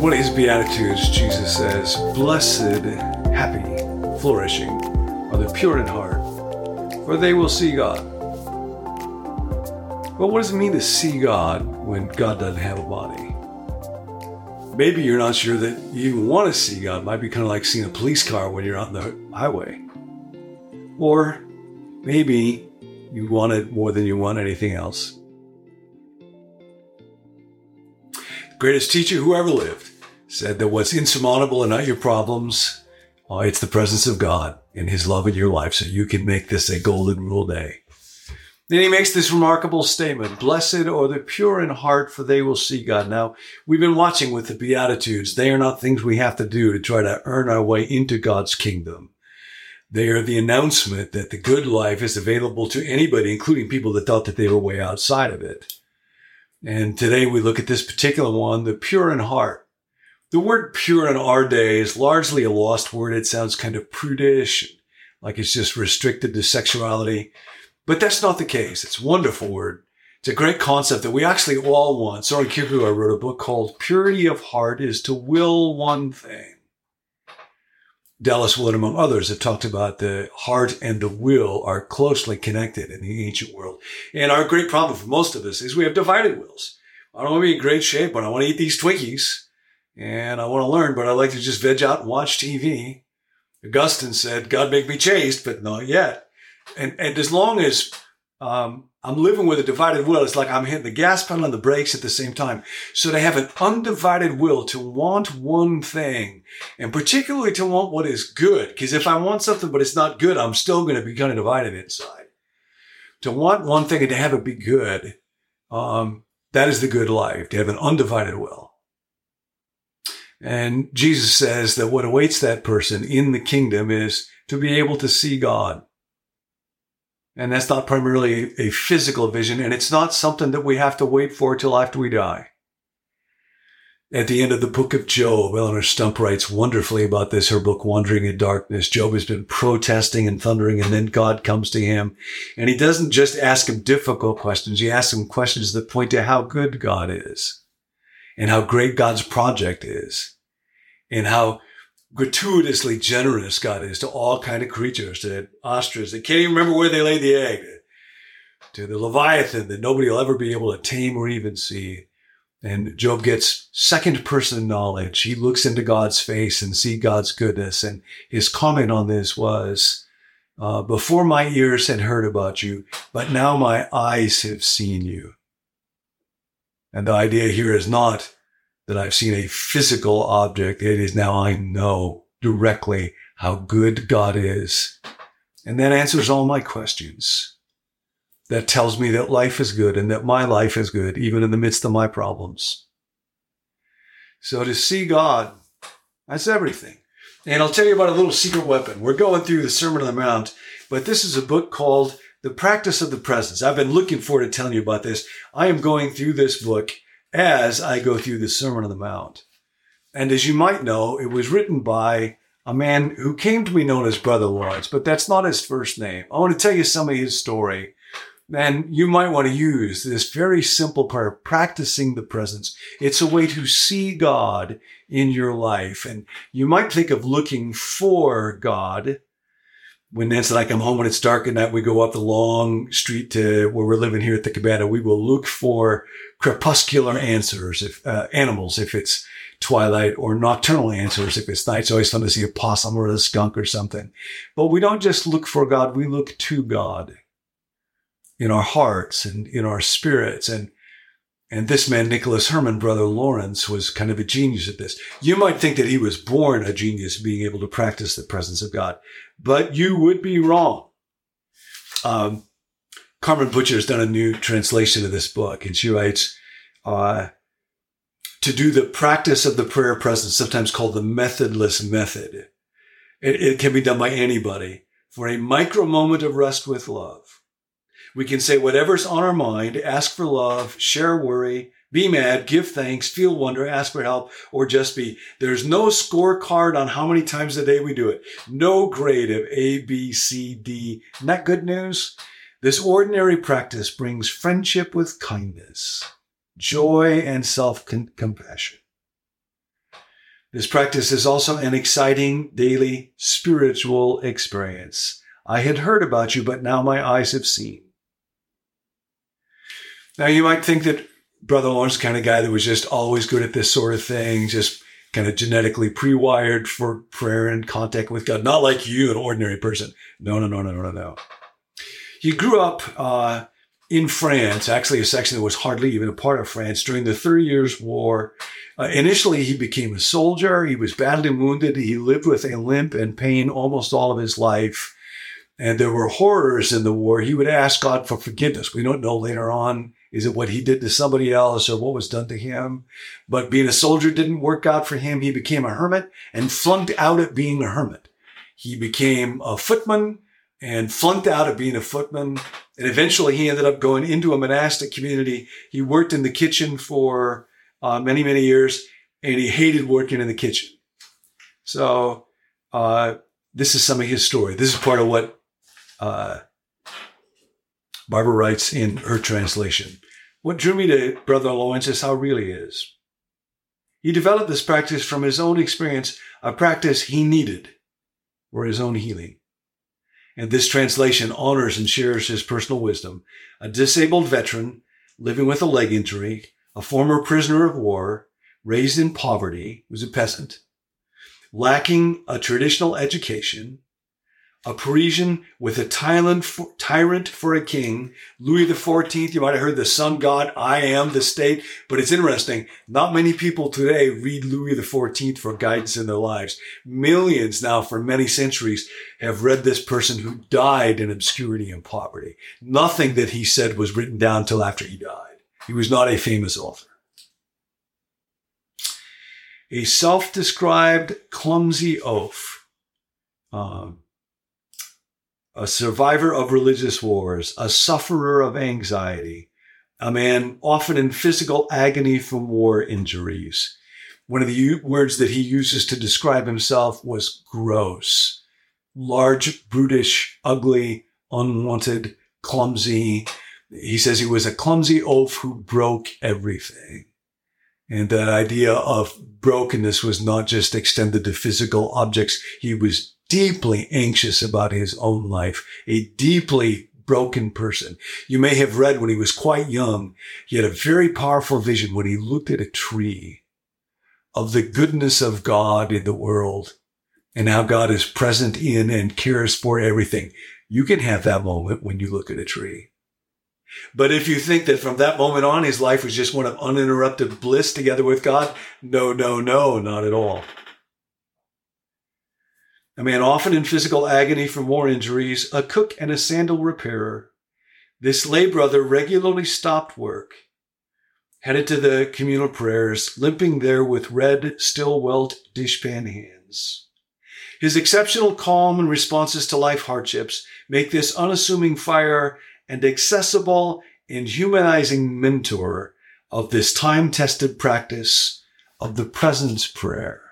One of his Beatitudes, Jesus says, Blessed, happy, flourishing are the pure in heart, for they will see God. But what does it mean to see God when God doesn't have a body? Maybe you're not sure that you even want to see God. It might be kind of like seeing a police car when you're on the highway. Or maybe you want it more than you want anything else. The greatest teacher who ever lived said that what's insurmountable are not your problems, oh, it's the presence of God and His love in your life, so you can make this a golden rule day. Then he makes this remarkable statement Blessed are the pure in heart, for they will see God. Now, we've been watching with the Beatitudes. They are not things we have to do to try to earn our way into God's kingdom. They are the announcement that the good life is available to anybody, including people that thought that they were way outside of it. And today we look at this particular one, the pure in heart. The word pure in our day is largely a lost word. It sounds kind of prudish, like it's just restricted to sexuality. But that's not the case. It's a wonderful word. It's a great concept that we actually all want. Soren Kierkegaard wrote a book called Purity of Heart is to Will One Thing. Dallas Willard, among others, have talked about the heart and the will are closely connected in the ancient world. And our great problem for most of us is we have divided wills. I don't want to be in great shape, but I want to eat these Twinkies and I want to learn, but I like to just veg out and watch TV. Augustine said, God make me chaste, but not yet. And, and as long as um, I'm living with a divided will, it's like I'm hitting the gas pedal and the brakes at the same time. So to have an undivided will to want one thing and particularly to want what is good. Because if I want something, but it's not good, I'm still going to be kind of divided inside. To want one thing and to have it be good, um, that is the good life, to have an undivided will. And Jesus says that what awaits that person in the kingdom is to be able to see God. And that's not primarily a physical vision, and it's not something that we have to wait for till after we die. At the end of the book of Job, Eleonore Stump writes wonderfully about this, her book, Wandering in Darkness. Job has been protesting and thundering, and then God comes to him. And he doesn't just ask him difficult questions, he asks him questions that point to how good God is and how great God's project is and how gratuitously generous God is to all kind of creatures, to ostriches that can't even remember where they laid the egg, to the Leviathan that nobody will ever be able to tame or even see. And Job gets second person knowledge. He looks into God's face and see God's goodness. And his comment on this was, uh, before my ears had heard about you, but now my eyes have seen you. And the idea here is not that I've seen a physical object. It is now I know directly how good God is. And that answers all my questions. That tells me that life is good and that my life is good, even in the midst of my problems. So to see God, that's everything. And I'll tell you about a little secret weapon. We're going through the Sermon on the Mount, but this is a book called The Practice of the Presence. I've been looking forward to telling you about this. I am going through this book as I go through the Sermon on the Mount. And as you might know, it was written by a man who came to be known as Brother Lawrence, but that's not his first name. I want to tell you some of his story. And you might want to use this very simple prayer, practicing the presence. It's a way to see God in your life. And you might think of looking for God. When Nancy and I come home when it's dark at night, we go up the long street to where we're living here at the cabana. We will look for crepuscular answers, if uh, animals, if it's twilight, or nocturnal answers if it's night. It's always fun to see a possum or a skunk or something. But we don't just look for God; we look to God in our hearts and in our spirits. And and this man, Nicholas Herman, brother Lawrence, was kind of a genius at this. You might think that he was born a genius, being able to practice the presence of God, but you would be wrong. Um, Carmen Butcher has done a new translation of this book, and she writes, uh, to do the practice of the prayer presence, sometimes called the methodless method. It, it can be done by anybody for a micro moment of rest with love. We can say whatever's on our mind, ask for love, share worry, Be mad, give thanks, feel wonder, ask for help, or just be. There's no scorecard on how many times a day we do it. No grade of A, B, C, D. Isn't that good news? This ordinary practice brings friendship with kindness, joy, and self compassion. This practice is also an exciting daily spiritual experience. I had heard about you, but now my eyes have seen. Now you might think that Brother Lawrence, kind of guy that was just always good at this sort of thing, just kind of genetically pre-wired for prayer and contact with God. Not like you, an ordinary person. No, no, no, no, no, no. He grew up uh, in France, actually a section that was hardly even a part of France during the Thirty Years' War. Uh, initially, he became a soldier. He was badly wounded. He lived with a limp and pain almost all of his life. And there were horrors in the war. He would ask God for forgiveness. We don't know later on is it what he did to somebody else or what was done to him? But being a soldier didn't work out for him. He became a hermit and flunked out at being a hermit. He became a footman and flunked out at being a footman. And eventually he ended up going into a monastic community. He worked in the kitchen for uh, many, many years and he hated working in the kitchen. So, uh, this is some of his story. This is part of what, uh, Barbara writes in her translation. What drew me to Brother Lawrence is how real he is. He developed this practice from his own experience, a practice he needed for his own healing. And this translation honors and shares his personal wisdom. A disabled veteran living with a leg injury, a former prisoner of war, raised in poverty, was a peasant, lacking a traditional education, a Parisian with a tyrant for, tyrant for a king. Louis XIV, you might have heard the sun god, I am the state. But it's interesting. Not many people today read Louis XIV for guidance in their lives. Millions now for many centuries have read this person who died in obscurity and poverty. Nothing that he said was written down till after he died. He was not a famous author. A self-described clumsy oaf. Um, a survivor of religious wars, a sufferer of anxiety, a man often in physical agony from war injuries. One of the words that he uses to describe himself was gross, large, brutish, ugly, unwanted, clumsy. He says he was a clumsy oaf who broke everything. And that idea of brokenness was not just extended to physical objects. He was deeply anxious about his own life, a deeply broken person. You may have read when he was quite young, he had a very powerful vision when he looked at a tree of the goodness of God in the world and how God is present in and cares for everything. You can have that moment when you look at a tree. But if you think that from that moment on, his life was just one of uninterrupted bliss together with God, no, no, no, not at all. A man often in physical agony from war injuries, a cook and a sandal repairer. This lay brother regularly stopped work, headed to the communal prayers, limping there with red, still welt dishpan hands. His exceptional calm and responses to life hardships make this unassuming friar and accessible and humanizing mentor of this time tested practice of the presence prayer.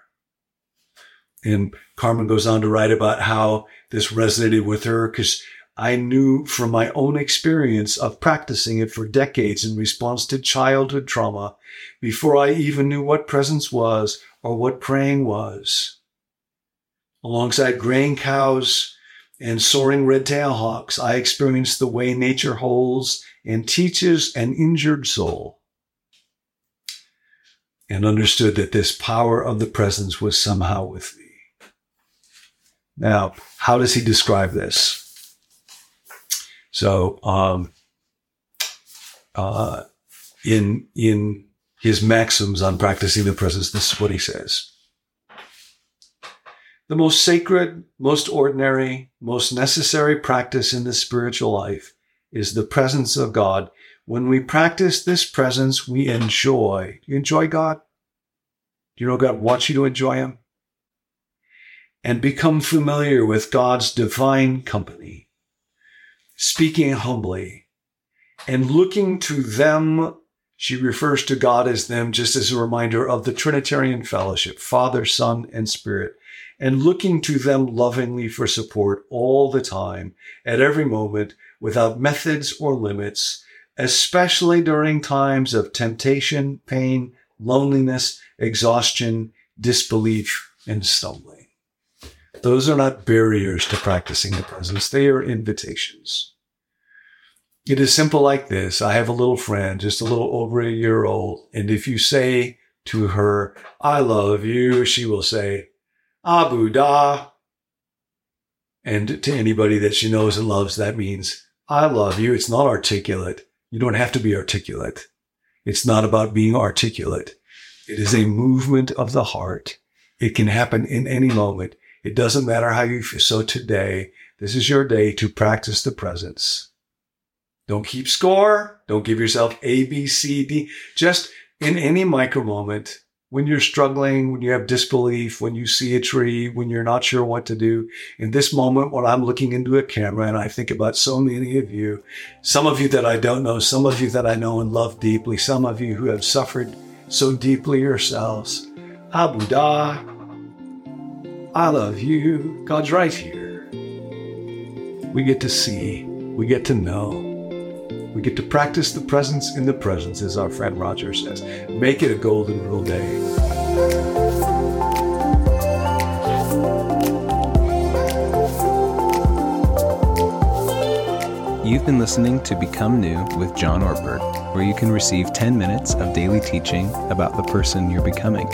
And Carmen goes on to write about how this resonated with her because I knew from my own experience of practicing it for decades in response to childhood trauma before I even knew what presence was or what praying was. Alongside graying cows and soaring red-tailed hawks, I experienced the way nature holds and teaches an injured soul and understood that this power of the presence was somehow with me. Now, how does he describe this? So, um, uh, in in his maxims on practicing the presence, this is what he says. The most sacred, most ordinary, most necessary practice in the spiritual life is the presence of God. When we practice this presence, we enjoy. Do you enjoy God? Do you know God wants you to enjoy Him? And become familiar with God's divine company, speaking humbly and looking to them She refers to God as them just as a reminder of the Trinitarian fellowship, Father, Son, and Spirit, and looking to them lovingly for support all the time, at every moment, without methods or limits, especially during times of temptation, pain, loneliness, exhaustion, disbelief, and stumbling. Those are not barriers to practicing the presence. They are invitations. It is simple like this. I have a little friend, just a little over a year old. And if you say to her, I love you, she will say, Abu Da. And to anybody that she knows and loves, that means, I love you. It's not articulate. You don't have to be articulate. It's not about being articulate. It is a movement of the heart. It can happen in any moment. It doesn't matter how you feel. So today, this is your day to practice the presence. Don't keep score. Don't give yourself A, B, C, D. Just in any micro moment, when you're struggling, when you have disbelief, when you see a tree, when you're not sure what to do. In this moment, when I'm looking into a camera and I think about so many of you, some of you that I don't know, some of you that I know and love deeply, some of you who have suffered so deeply yourselves. Abu Da, I love you. God's right here. We get to see, we get to know. We get to practice the presence in the presence, as our friend Roger says. Make it a golden rule day. You've been listening to Become New with John Ortberg, where you can receive 10 minutes of daily teaching about the person you're becoming.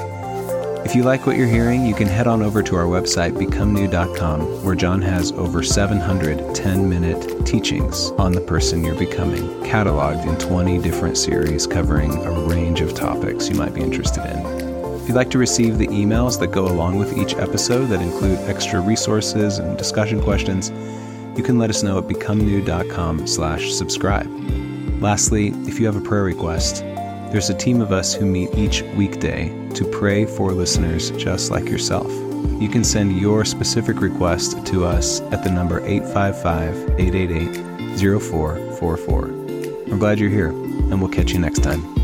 If you like what you're hearing, you can head on over to our website, becomenew.com, where John has over 700 10 minute teachings on the person you're becoming, cataloged in 20 different series covering a range of topics you might be interested in. If you'd like to receive the emails that go along with each episode that include extra resources and discussion questions, you can let us know at becomenew.com slash subscribe. Lastly, if you have a prayer request, there's a team of us who meet each weekday to pray for listeners just like yourself. You can send your specific request to us at the number 855 888 0444. We're glad you're here, and we'll catch you next time.